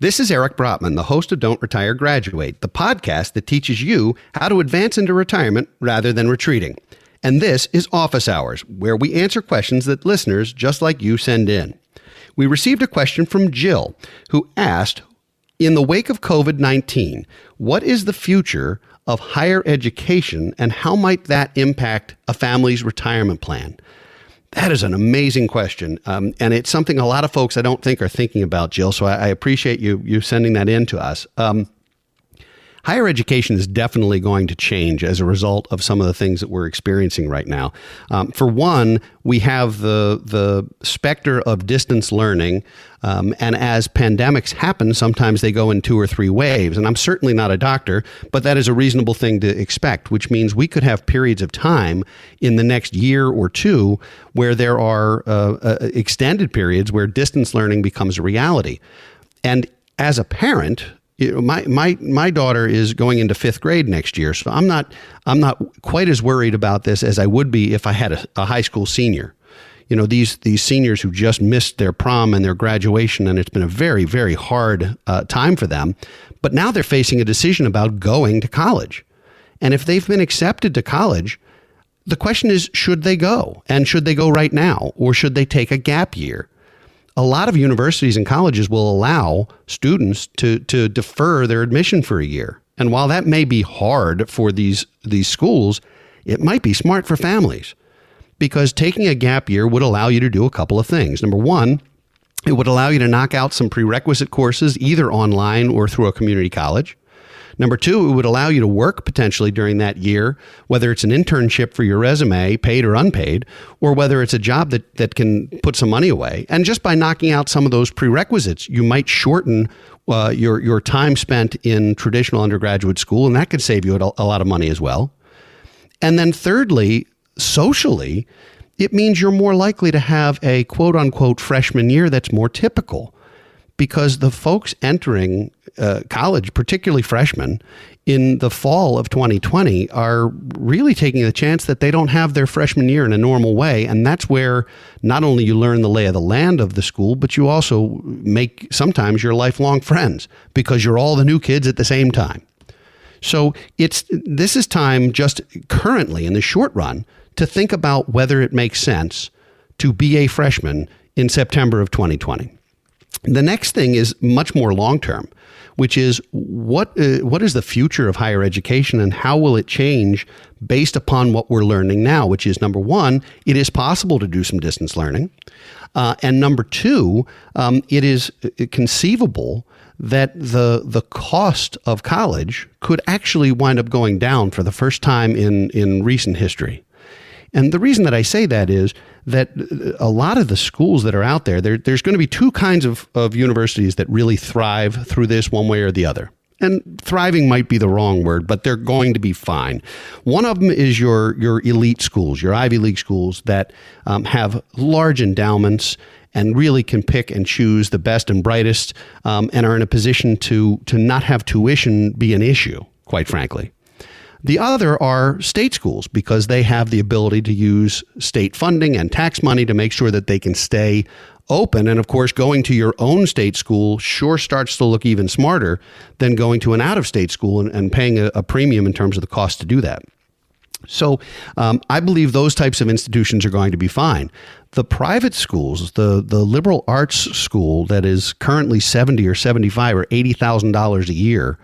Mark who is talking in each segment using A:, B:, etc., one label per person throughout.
A: This is Eric Brotman, the host of Don't Retire Graduate, the podcast that teaches you how to advance into retirement rather than retreating. And this is Office Hours, where we answer questions that listeners just like you send in. We received a question from Jill, who asked In the wake of COVID 19, what is the future of higher education and how might that impact a family's retirement plan? That is an amazing question, um, and it's something a lot of folks I don't think are thinking about, Jill. So I, I appreciate you you sending that in to us. Um, higher education is definitely going to change as a result of some of the things that we're experiencing right now. Um, for one, we have the the specter of distance learning, um, and as pandemics happen, sometimes they go in two or three waves. And I'm certainly not a doctor, but that is a reasonable thing to expect. Which means we could have periods of time in the next year or two where there are uh, uh, extended periods where distance learning becomes a reality. And as a parent, you know, my my my daughter is going into fifth grade next year, so I'm not I'm not quite as worried about this as I would be if I had a, a high school senior. You know, these these seniors who just missed their prom and their graduation, and it's been a very very hard uh, time for them. But now they're facing a decision about going to college, and if they've been accepted to college, the question is, should they go, and should they go right now, or should they take a gap year? A lot of universities and colleges will allow students to to defer their admission for a year. And while that may be hard for these these schools, it might be smart for families because taking a gap year would allow you to do a couple of things. Number 1, it would allow you to knock out some prerequisite courses either online or through a community college. Number two, it would allow you to work potentially during that year, whether it's an internship for your resume, paid or unpaid, or whether it's a job that, that can put some money away. And just by knocking out some of those prerequisites, you might shorten uh, your, your time spent in traditional undergraduate school, and that could save you a, a lot of money as well. And then, thirdly, socially, it means you're more likely to have a quote unquote freshman year that's more typical because the folks entering uh, college, particularly freshmen, in the fall of 2020 are really taking the chance that they don't have their freshman year in a normal way. And that's where not only you learn the lay of the land of the school, but you also make sometimes your lifelong friends because you're all the new kids at the same time. So it's this is time just currently in the short run to think about whether it makes sense to be a freshman in September of 2020. The next thing is much more long term, which is what uh, what is the future of higher education and how will it change based upon what we're learning now? Which is number one, it is possible to do some distance learning, uh, and number two, um, it is uh, conceivable that the the cost of college could actually wind up going down for the first time in in recent history. And the reason that I say that is that a lot of the schools that are out there, there there's going to be two kinds of, of universities that really thrive through this one way or the other. And thriving might be the wrong word, but they're going to be fine. One of them is your your elite schools, your Ivy League schools that um, have large endowments and really can pick and choose the best and brightest, um, and are in a position to to not have tuition be an issue. Quite frankly, the other are state schools because they have the ability to use state funding and tax money to make sure that they can stay open. And of course, going to your own state school sure starts to look even smarter than going to an out of state school and, and paying a, a, premium in terms of the cost to do that. So um, I believe those types of institutions are going to be fine. The private schools, the the liberal arts school that is currently seventy or seventy five or eighty thousand dollars a year,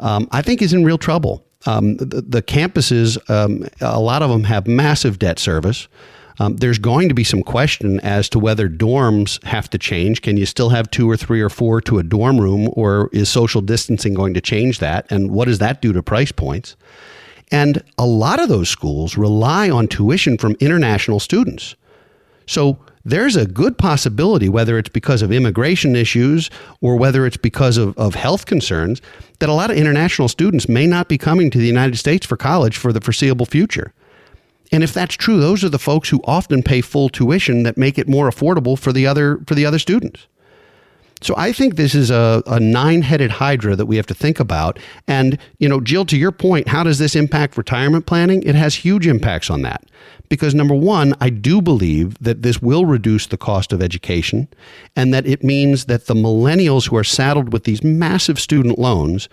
A: um, I think is in real trouble um, the, the, campuses, um, a lot of them have massive debt service. Um, there's going to be some question as to whether dorms have to change. Can you still have two or three or four to a dorm room, or is social distancing going to change that? And what does that do to price points? And a lot of those schools rely on tuition from international students. So there's a good possibility, whether it's because of immigration issues or whether it's because of, of health concerns, that a lot of international students may not be coming to the United States for college for the foreseeable future. And if that's true, those are the folks who often pay full tuition that make it more affordable for the other for the other students. So I think this is a, a nine-headed hydra that we have to think about. And, you know, Jill, to your point, how does this impact retirement planning? It has huge impacts on that. Because number one, I do believe that this will reduce the cost of education and that it means that the millennials who are saddled with these massive student loans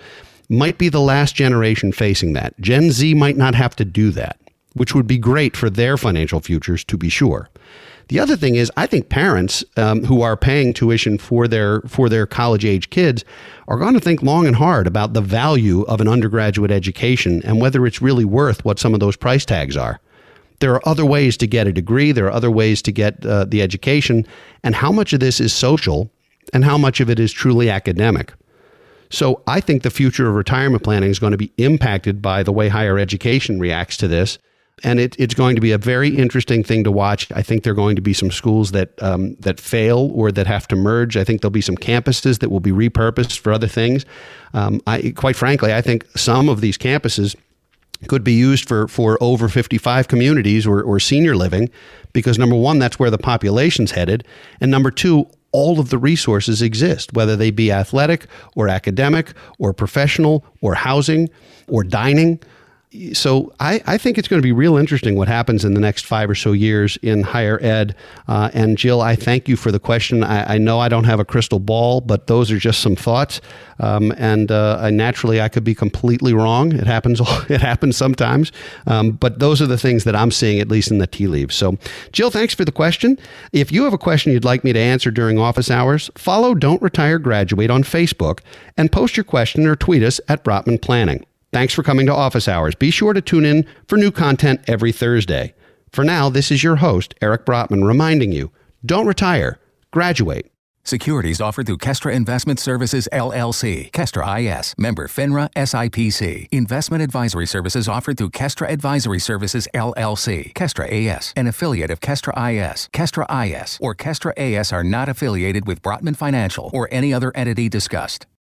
A: might be the last generation facing that. Gen Z might not have to do that, which would be great for their financial futures, to be sure. The other thing is, I think parents um, who are paying tuition for their for their college age kids are going to think long and hard about the value of an undergraduate education and whether it's really worth what some of those price tags are. There are other ways to get a degree. There are other ways to get uh, the education, and how much of this is social, and how much of it is truly academic. So I think the future of retirement planning is going to be impacted by the way higher education reacts to this and it, it's going to be a very interesting thing to watch. I think there are going to be some schools that um, that fail or that have to merge. I think there'll be some campuses that will be repurposed for other things. Um, I, quite frankly, I think some of these campuses could be used for, for over 55 communities or, or senior living because number one, that's where the population's headed. And number two, all of the resources exist, whether they be athletic or academic or professional or housing or dining so I, I, think it's going to be real interesting what happens in the next five or so years in higher ed. Uh, and Jill, I thank you for the question. I, I, know I don't have a crystal ball, but those are just some thoughts. Um, and uh, I, naturally, I could be completely wrong. It happens. It happens sometimes. Um, but those are the things that I'm seeing, at least in the tea leaves. So, Jill, thanks for the question. If you have a question you'd like me to answer during office hours, follow Don't Retire Graduate on Facebook and post your question or tweet us at Brotman Planning. Thanks for coming to Office Hours. Be sure to tune in for new content every Thursday. For now, this is your host, Eric Brotman, reminding you don't retire, graduate.
B: Securities offered through Kestra Investment Services LLC, Kestra IS, member FINRA SIPC. Investment advisory services offered through Kestra Advisory Services LLC, Kestra AS, an affiliate of Kestra IS. Kestra IS or Kestra AS are not affiliated with Brotman Financial or any other entity discussed.